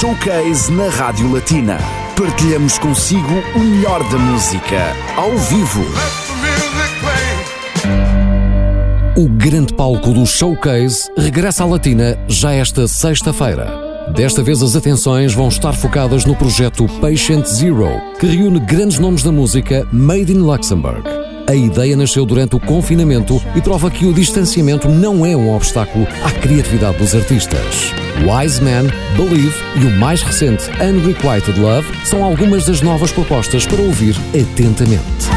Showcase na Rádio Latina. Partilhamos consigo o melhor da música, ao vivo. O grande palco do Showcase regressa à Latina já esta sexta-feira. Desta vez as atenções vão estar focadas no projeto Patient Zero, que reúne grandes nomes da música Made in Luxembourg. A ideia nasceu durante o confinamento e prova que o distanciamento não é um obstáculo à criatividade dos artistas. Wise Man, Believe e o mais recente Unrequited Love são algumas das novas propostas para ouvir atentamente.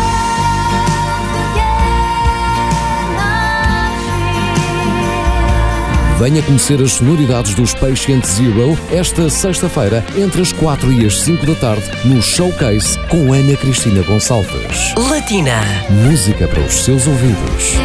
Venha conhecer as sonoridades dos Patient Zero esta sexta-feira, entre as 4 e as 5 da tarde, no Showcase com Ana Cristina Gonçalves. Latina. Música para os seus ouvidos.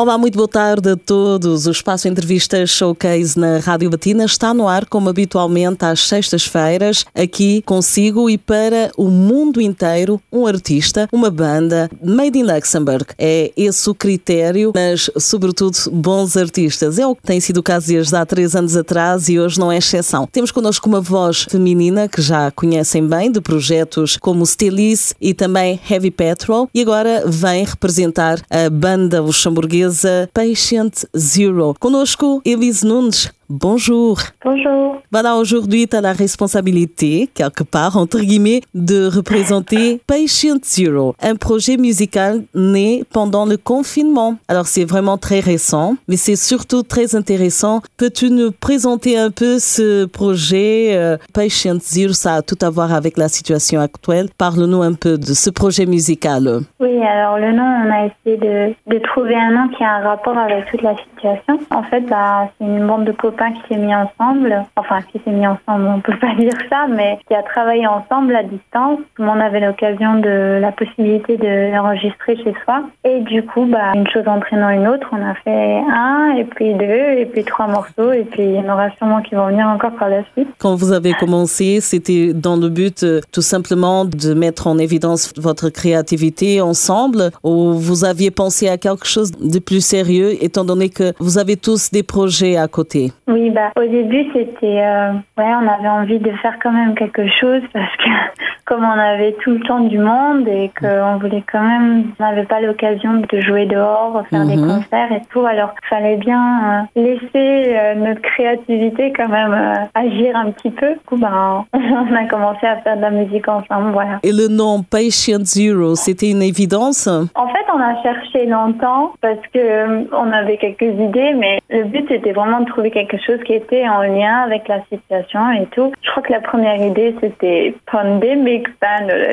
Olá, muito boa tarde a todos. O Espaço Entrevistas Showcase na Rádio Batina está no ar, como habitualmente, às sextas-feiras, aqui consigo e para o mundo inteiro, um artista, uma banda, made in Luxembourg. É esse o critério, mas, sobretudo, bons artistas. É o que tem sido o caso desde há três anos atrás e hoje não é exceção. Temos connosco uma voz feminina que já conhecem bem, de projetos como Stelice e também Heavy Petrol, e agora vem representar a banda luxemburguesa Patient Zero. Conosco, Elise Nunes, Bonjour. Bonjour. Voilà, aujourd'hui, tu as la responsabilité, quelque part, entre guillemets, de représenter Patient Zero, un projet musical né pendant le confinement. Alors, c'est vraiment très récent, mais c'est surtout très intéressant. Peux-tu nous présenter un peu ce projet euh, Patient Zero? Ça a tout à voir avec la situation actuelle. Parle-nous un peu de ce projet musical. Oui, alors le nom, on a essayé de, de trouver un nom qui a un rapport avec toute la situation. En fait, bah, c'est une bande de copains qui s'est mis ensemble, enfin qui s'est mis ensemble, on peut pas dire ça, mais qui a travaillé ensemble à distance. Tout le monde avait l'occasion de la possibilité de l'enregistrer chez soi. Et du coup, bah, une chose entraînant une autre, on a fait un, et puis deux, et puis trois morceaux, et puis il y en aura sûrement qui vont venir encore par la suite. Quand vous avez commencé, c'était dans le but euh, tout simplement de mettre en évidence votre créativité ensemble, ou vous aviez pensé à quelque chose de plus sérieux, étant donné que vous avez tous des projets à côté? Oui, bah, au début, c'était. Euh, ouais, on avait envie de faire quand même quelque chose parce que, comme on avait tout le temps du monde et qu'on voulait quand même. On n'avait pas l'occasion de jouer dehors, faire des Mhm. concerts et tout. Alors, il fallait bien euh, laisser euh, notre créativité quand même agir un petit peu. Du coup, bah, on a commencé à faire de la musique ensemble, voilà. Et le nom Patient Zero, c'était une évidence? En fait, on a cherché longtemps parce que on avait quelques idées, mais le but c'était vraiment de trouver quelque chose qui était en lien avec la situation et tout. Je crois que la première idée c'était pandemic ban, euh,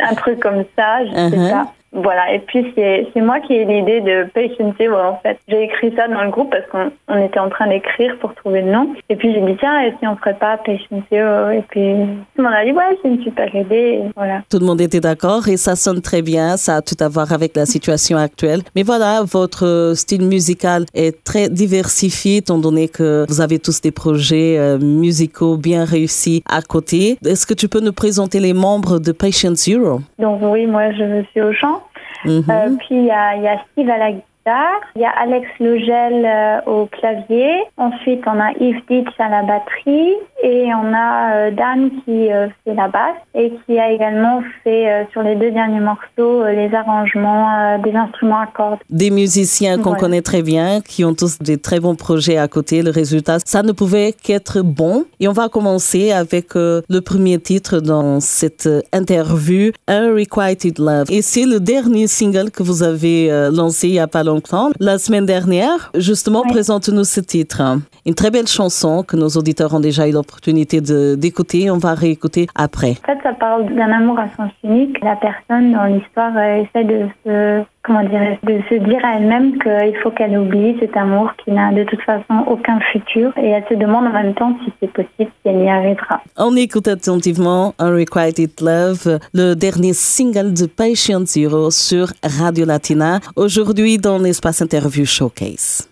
un truc comme ça, je sais Mhm. pas. Voilà, et puis c'est c'est moi qui ai l'idée de Patient Zero en fait. J'ai écrit ça dans le groupe parce qu'on on était en train d'écrire pour trouver le nom. Et puis j'ai dit tiens, et si on ferait pas Patient Zero? Et puis tout le monde a dit ouais, c'est une super idée. Et voilà. Tout le monde était d'accord et ça sonne très bien, ça a tout à voir avec la situation actuelle. Mais voilà, votre style musical est très diversifié étant donné que vous avez tous des projets euh, musicaux bien réussis à côté. Est-ce que tu peux nous présenter les membres de Patient Zero? Donc oui, moi je suis au chant. Mhm. Euh, puis il y a, y a Steve à la guitare, il y a Alex Logel euh, au clavier, ensuite on a Yves Ditch à la batterie et on a euh, Dan qui euh, fait la basse et qui a également fait sur les deux derniers morceaux les arrangements des instruments à cordes. Des musiciens qu'on Voilà. connaît très bien, qui ont tous des très bons projets à côté. Le résultat, ça ne pouvait qu'être bon. Et on va commencer avec le premier titre dans cette interview, Unrequited Love. Et c'est le dernier single que vous avez lancé il n'y a pas longtemps, la semaine dernière. Justement, Oui. présente-nous ce titre. Une très belle chanson que nos auditeurs ont déjà eu l'opportunité d'écouter. On va réécouter après. En fait, ça parle d'un amour à sens unique. La personne dans l'histoire euh, essaie de se, comment dire, de se dire à elle-même qu'il faut qu'elle oublie cet amour qui n'a de toute façon aucun futur. Et elle se demande en même temps si c'est possible, si elle y arrivera. On écoute attentivement Unrequited Love, le dernier single de Patient Zero sur Radio Latina, aujourd'hui dans l'espace interview showcase.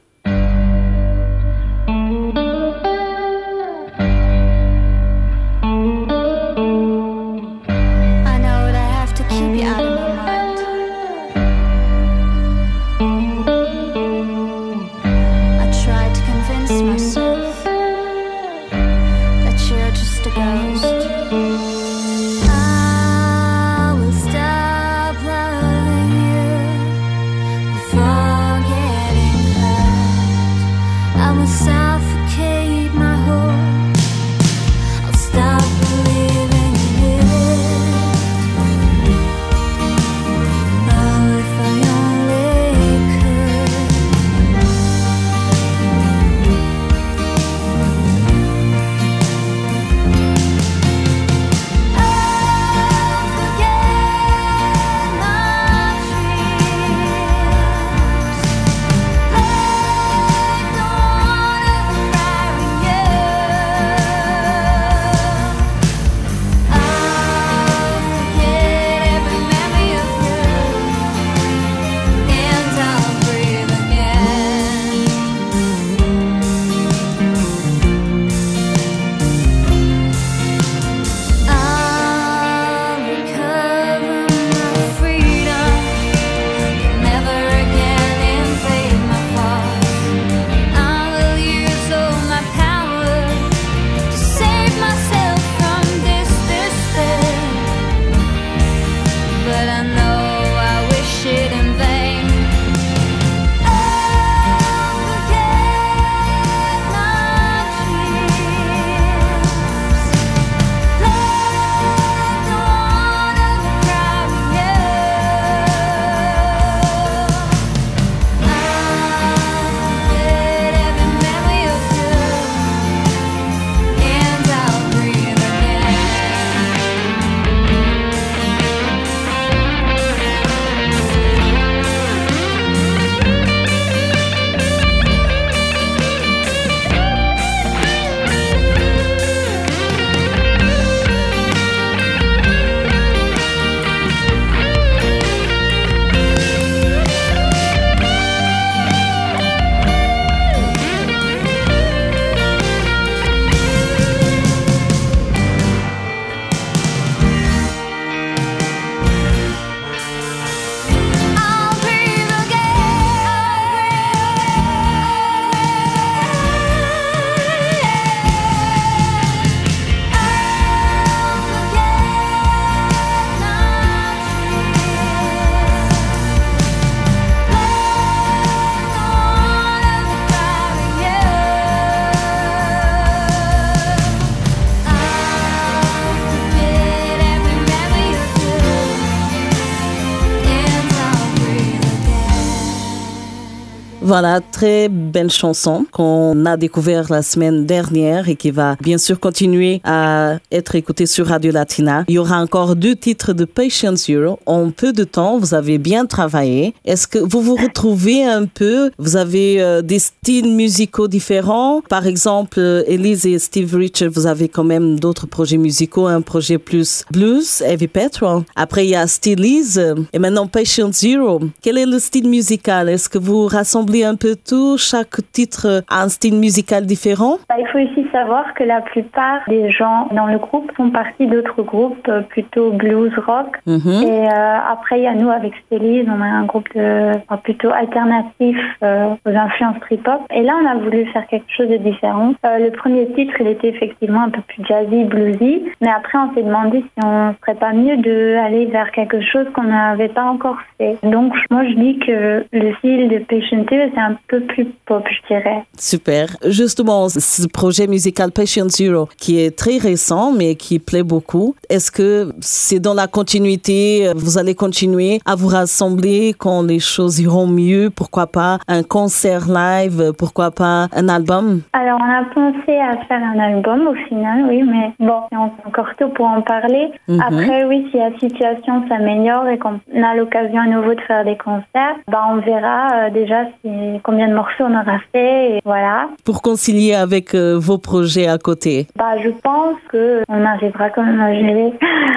Voilà, très belle chanson qu'on a découvert la semaine dernière et qui va bien sûr continuer à être écoutée sur Radio Latina. Il y aura encore deux titres de Patience Zero. En peu de temps, vous avez bien travaillé. Est-ce que vous vous retrouvez un peu Vous avez euh, des styles musicaux différents? Par exemple, euh, Elise et Steve Richard, vous avez quand même d'autres projets musicaux, un projet plus blues, Heavy Petrol. Après, il y a Steelies euh, et maintenant Patience Zero. Quel est le style musical? Est-ce que vous rassemblez un peu tout Chaque titre a un style musical différent Bah, il faut aussi savoir que la plupart des gens dans le groupe font partie d'autres groupes euh, plutôt blues rock. Mhm. Et euh, après, il y a nous avec Stélise, on a un groupe de, enfin, plutôt alternatif euh, aux influences trip-hop. Et là, on a voulu faire quelque chose de différent. Euh, le premier titre, il était effectivement un peu plus jazzy, bluesy. Mais après, on s'est demandé si on serait pas mieux d'aller vers quelque chose qu'on n'avait pas encore fait. Donc, moi, je dis que le style de Patient C'est un peu plus pop, je dirais. Super. Justement, ce projet musical Patient Zero, qui est très récent, mais qui plaît beaucoup, est-ce que c'est dans la continuité, vous allez continuer à vous rassembler quand les choses iront mieux? Pourquoi pas un concert live? Pourquoi pas un album? Alors, on a pensé à faire un album au final, oui, mais bon, c'est encore tôt pour en parler. Mhm. Après, oui, si la situation s'améliore et qu'on a l'occasion à nouveau de faire des concerts, bah, on verra euh, déjà si, combien de morceaux on aura fait, et voilà. Pour concilier avec euh, vos projets à côté. Bah, je pense que on arrivera quand même à gérer.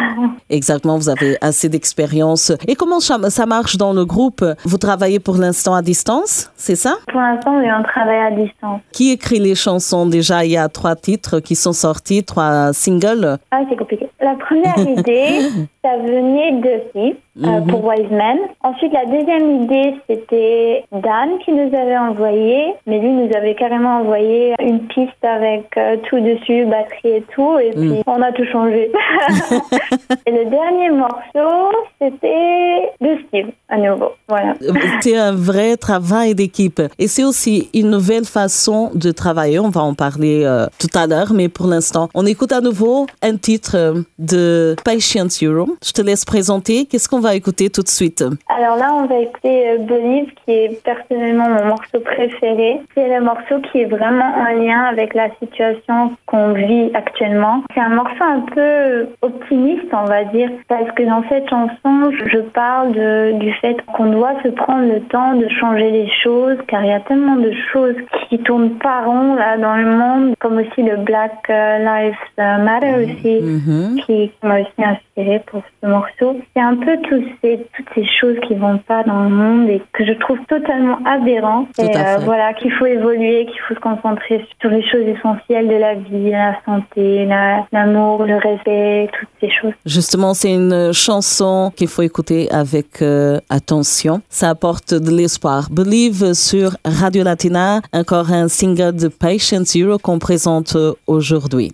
Exactement, vous avez assez d'expérience. Et comment ça, marche dans le groupe? Vous travaillez pour l'instant à distance, c'est ça? pour l'instant, oui, on travaille à distance. Qui écrit les chansons? Déjà, il y a trois titres qui sont sortis, trois singles. Ah, c'est compliqué. la première idée, ça venait de Steve euh, pour Wiseman. Ensuite, la deuxième idée, c'était Dan qui nous avait envoyé, mais lui nous avait carrément envoyé une piste avec euh, tout dessus, batterie et tout, et puis on a tout changé. et le dernier morceau, c'était de Steve, à nouveau. Voilà. C'est un vrai travail d'équipe. Et c'est aussi une nouvelle façon de travailler. On va en parler euh, tout à l'heure, mais pour l'instant, on écoute à nouveau un titre euh, de Patience Euro. Je te laisse présenter. Qu'est-ce qu'on va écouter tout de suite? Alors là, on va écouter euh, Believe, qui est personnellement mon morceau préféré. C'est le morceau qui est vraiment en lien avec la situation qu'on vit actuellement. C'est un morceau un peu optimiste, on va dire, parce que dans cette chanson, je- parle de- du fait qu'on doit se prendre le temps de changer les choses, car il y a tellement de choses qui tournent pas rond là dans le monde, comme aussi le Black euh, Lives Matter aussi Mhm. qui m'a aussi inspiré pour ce morceau. C'est un peu tous ces, toutes ces choses qui vont pas dans le monde et que je trouve totalement aberrant. Tout et euh, voilà, qu'il faut évoluer, qu'il faut se concentrer sur les choses essentielles de la vie, la santé, la- l'amour, le respect, toutes ces choses. Justement, c'est une chanson qu'il faut écouter avec euh, attention. Ça apporte de l'espoir. Believe sur Radio Latina, encore un single de Patience Zero qu'on présente euh, aujourd'hui.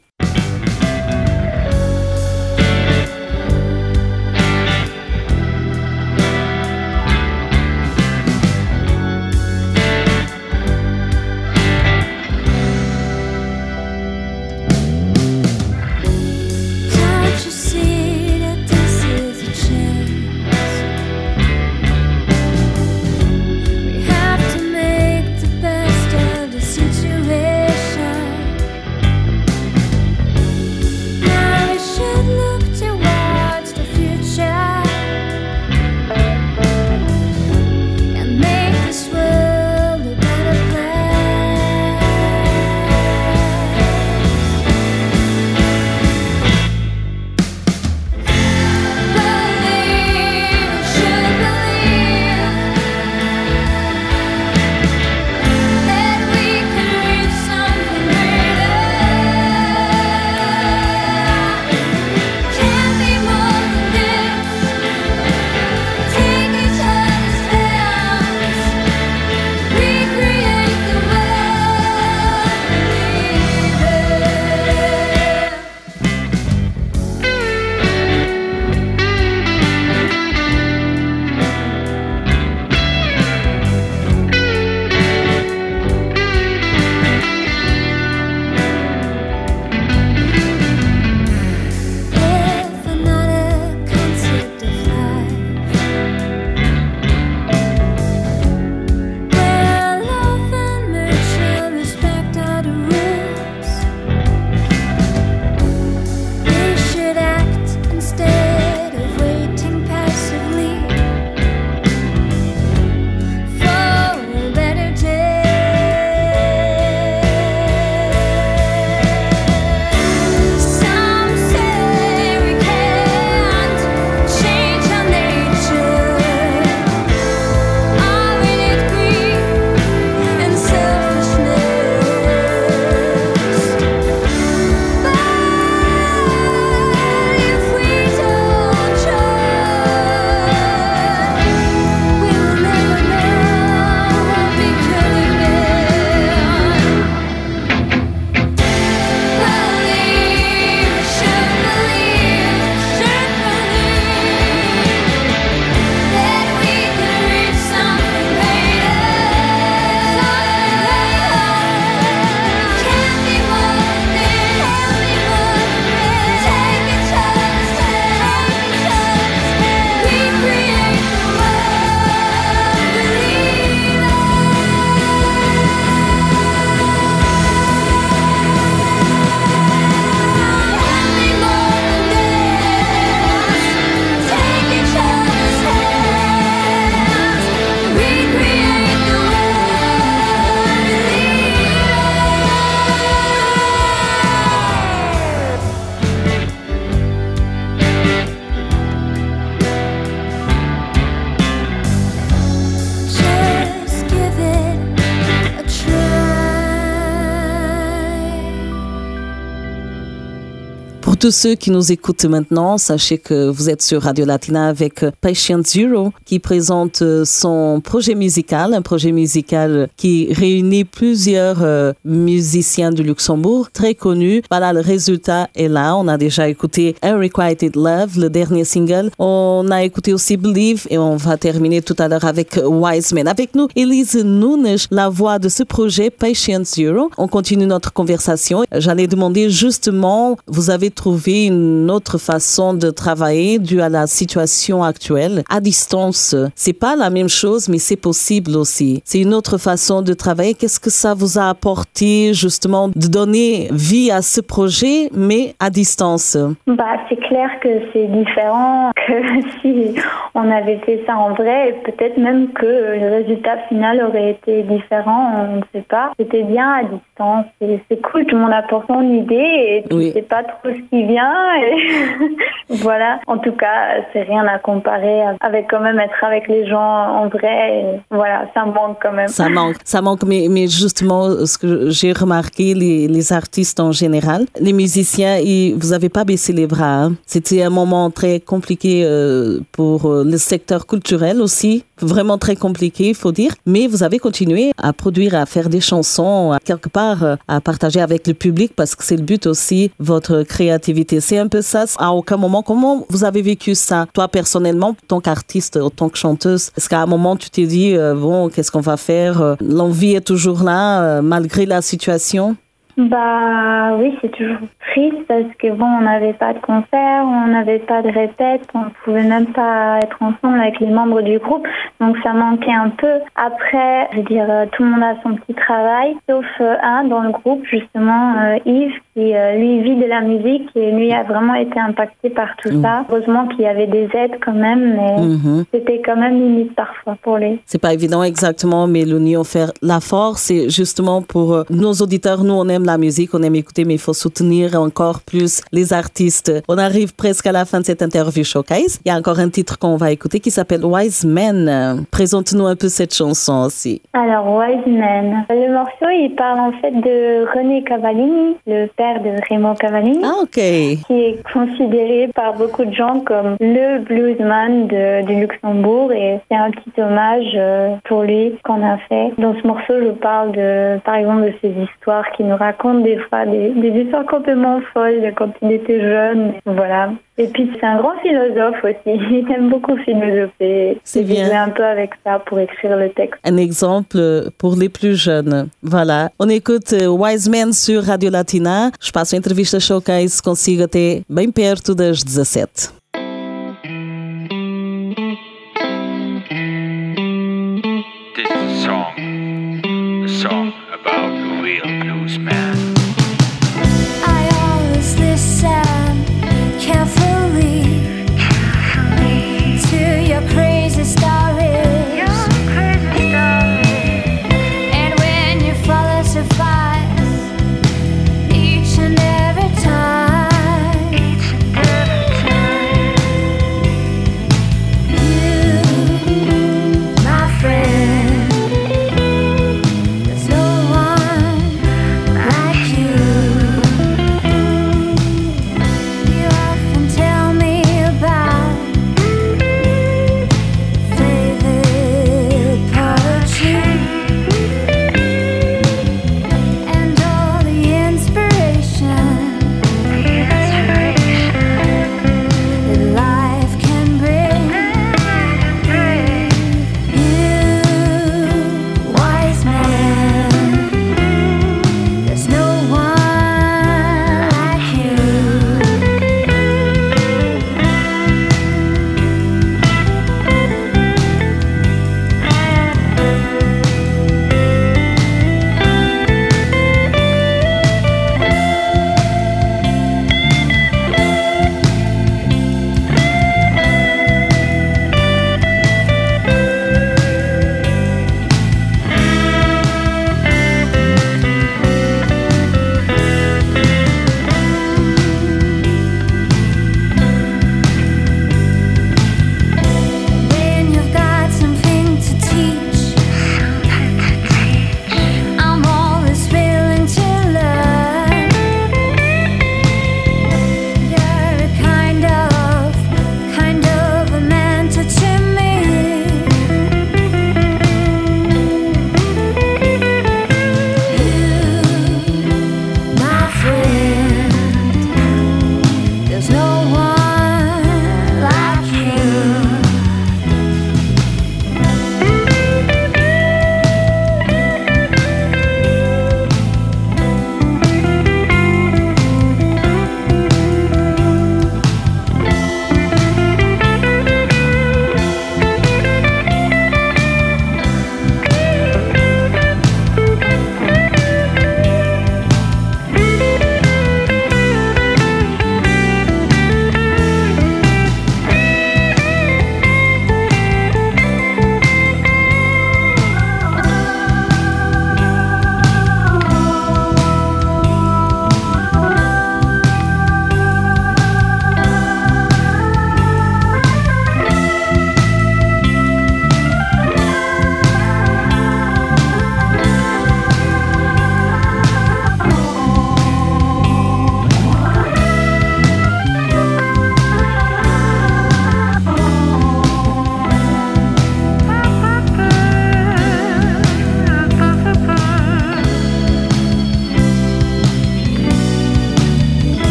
Tous ceux qui nous écoutent maintenant, sachez que vous êtes sur Radio Latina avec Patient Zero qui présente euh, son projet musical, un projet musical qui réunit plusieurs euh, musiciens du Luxembourg très connus. Voilà, le résultat est là. On a déjà écouté Unrequited Love, le dernier single. On a écouté aussi Believe et on va terminer tout à l'heure avec Wise Man. Avec nous, Elise Nunes, la voix de ce projet Patient Zero. On continue notre conversation. J'allais demander justement, vous avez trouvé une autre façon de travailler due à la situation actuelle à distance. C'est pas la même chose, mais c'est possible aussi. C'est une autre façon de travailler. Qu'est-ce que ça vous a apporté justement de donner vie à ce projet, mais à distance? Bah, c'est clair que c'est différent que si on avait fait ça en vrai. Peut-être même que le résultat final aurait été différent. On ne sait pas. C'était bien à distance. C'est cool. Tout le monde apporte son idée et tu Oui. sais pas trop ce qui Et voilà. En tout cas, c'est rien à comparer avec quand même être avec les gens en vrai. Voilà, ça manque quand même. Ça manque, ça manque, mais, justement, ce que j'ai remarqué, les, artistes en général, les musiciens, ils, vous avez pas baissé les bras. hein. C'était un moment très compliqué euh, pour euh, le secteur culturel aussi, vraiment très compliqué, il faut dire. Mais vous avez continué à produire, à faire des chansons, quelque part euh, à partager avec le public parce que c'est le but aussi, votre créativité. C'est un peu ça. À aucun moment, comment vous avez vécu ça, toi personnellement, en tant qu'artiste, en tant que chanteuse? Est-ce qu'à un moment tu t'es dit euh, bon, qu'est-ce qu'on va faire? Euh, L'envie est toujours là euh, malgré la situation? Bah oui, c'est toujours triste parce que bon, on n'avait pas de concert, on n'avait pas de répète, on pouvait même pas être ensemble avec les membres du groupe, donc ça manquait un peu. Après, je veux dire, tout le monde a son petit travail, sauf un dans le groupe justement, Yves, qui euh, lui vit de la musique et lui a vraiment été impacté par tout Mm. ça. Heureusement qu'il y avait des aides quand même, mais Mhm. c'était quand même limite parfois pour lui. C'est pas évident exactement, mais l'union fait la force. C'est justement pour euh, nos auditeurs. Nous, on aime la musique, on aime écouter, mais il faut soutenir encore plus les artistes. On arrive presque à la fin de cette interview showcase. Il y a encore un titre qu'on va écouter qui s'appelle Wise Men. Présente-nous un peu cette chanson aussi. Alors, Wise Man. Le morceau, il parle en fait de René Cavallini, le père de Raymond Cavallini, Ah, qui est considéré par beaucoup de gens comme le bluesman de, du Luxembourg. Et c'est un petit hommage euh, pour lui qu'on a fait. Dans ce morceau, je parle de, par exemple, de ces histoires qui nous racontent des fois des, des histoires complètement folles de quand il était jeune. Voilà. Et puis, c'est un grand philosophe aussi. Il aime beaucoup philosopher. C'est bien. un peu avec ça pour écrire le texte. Un exemple pour les plus jeunes. Voilà. On écoute euh, Wise Men sur Radio Latina. Espaço Entrevista Showcase consigo até bem perto das 17. This song, song about a real blues man.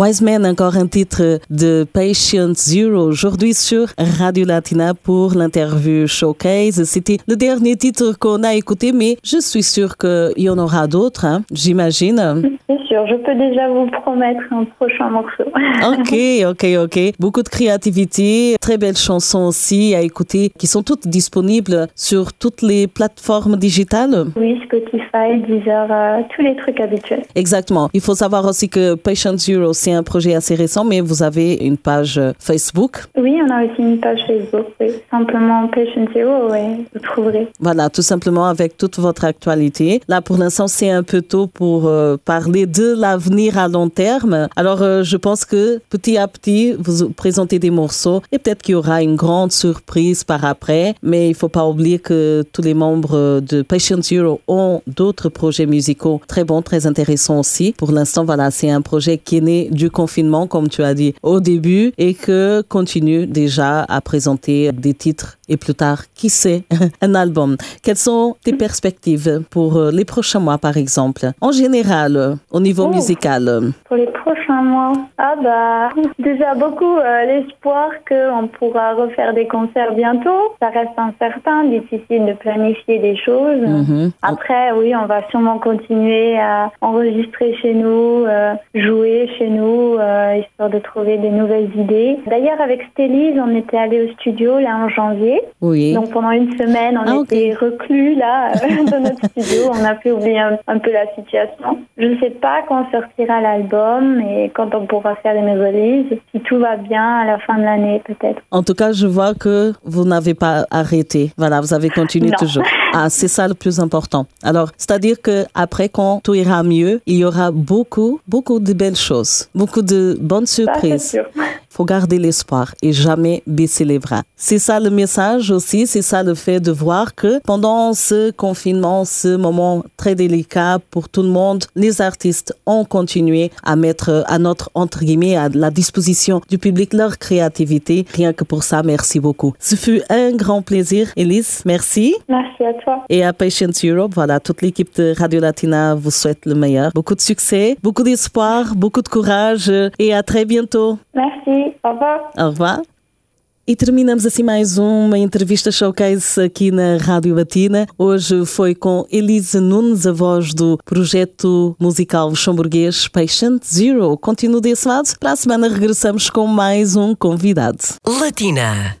Wise Man, encore un titre de Patient Zero, aujourd'hui sur Radio Latina pour l'interview Showcase. C'était le dernier titre qu'on a écouté, mais je suis sûre qu'il y en aura d'autres, hein, j'imagine. C'est sûr, je peux déjà vous promettre un prochain morceau. Ok, ok, ok. Beaucoup de créativité, très belles chansons aussi à écouter qui sont toutes disponibles sur toutes les plateformes digitales. Oui, Spotify, Deezer, euh, tous les trucs habituels. Exactement. Il faut savoir aussi que Patient Zero, c'est un projet assez récent, mais vous avez une page euh, Facebook. Oui, on a aussi une page Facebook, oui. Simplement Patient Zero, oui, vous trouverez. Voilà, tout simplement avec toute votre actualité. Là, pour l'instant, c'est un peu tôt pour euh, parler de l'avenir à long terme. Alors, euh, je pense que petit à petit, vous présentez des morceaux et peut-être qu'il y aura une grande surprise par après. Mais il faut pas oublier que tous les membres de Patient Zero ont d'autres projets musicaux très bons, très intéressants aussi. Pour l'instant, voilà, c'est un projet qui est né du confinement, comme tu as dit au début, et que continue déjà à présenter des titres et plus tard, qui sait, un album. Quelles sont tes perspectives pour euh, les prochains mois, par exemple? En général, au niveau Oh. musical. Pour les prochains mois, ah bah, déjà beaucoup euh, l'espoir qu'on pourra refaire des concerts bientôt. Ça reste incertain, difficile de planifier des choses. mhm. Après, oui, on va sûrement continuer à enregistrer chez nous, euh, jouer chez nous, euh, histoire de trouver des nouvelles idées. D'ailleurs, avec Stélise, on était allé au studio là en janvier. Oui. Donc pendant une semaine, on Ah, était reclus là dans notre studio. On a pu oublier un, un peu la situation. Je ne sais pas quand sortira l'album et quand on pourra faire les releases. Si tout va bien à la fin de l'année, peut-être. En tout cas, je vois que vous n'avez pas arrêté. Voilà, vous avez continué Non. toujours. Ah, c'est ça le plus important. Alors, c'est-à-dire que après, quand tout ira mieux, il y aura beaucoup, beaucoup de belles choses, beaucoup de bonnes surprises. Faut garder l'espoir et jamais baisser les bras. C'est ça le message aussi, c'est ça le fait de voir que pendant ce confinement, ce moment très délicat pour tout le monde, les artistes ont continué à mettre à notre, entre guillemets, à la disposition du public leur créativité. Rien que pour ça, merci beaucoup. Ce fut un grand plaisir. Elise, merci. Merci à toi. Et à Patience Europe, voilà, toute l'équipe de Radio Latina vous souhaite le meilleur. Beaucoup de succès, beaucoup d'espoir, beaucoup de courage et à très bientôt. Merci. Au revoir. Au revoir. E terminamos assim mais uma entrevista showcase aqui na Rádio Batina. Hoje foi com Elisa Nunes, a voz do projeto musical luxemburguês Patient Zero. Continue desse lado. Para a semana regressamos com mais um convidado. Latina.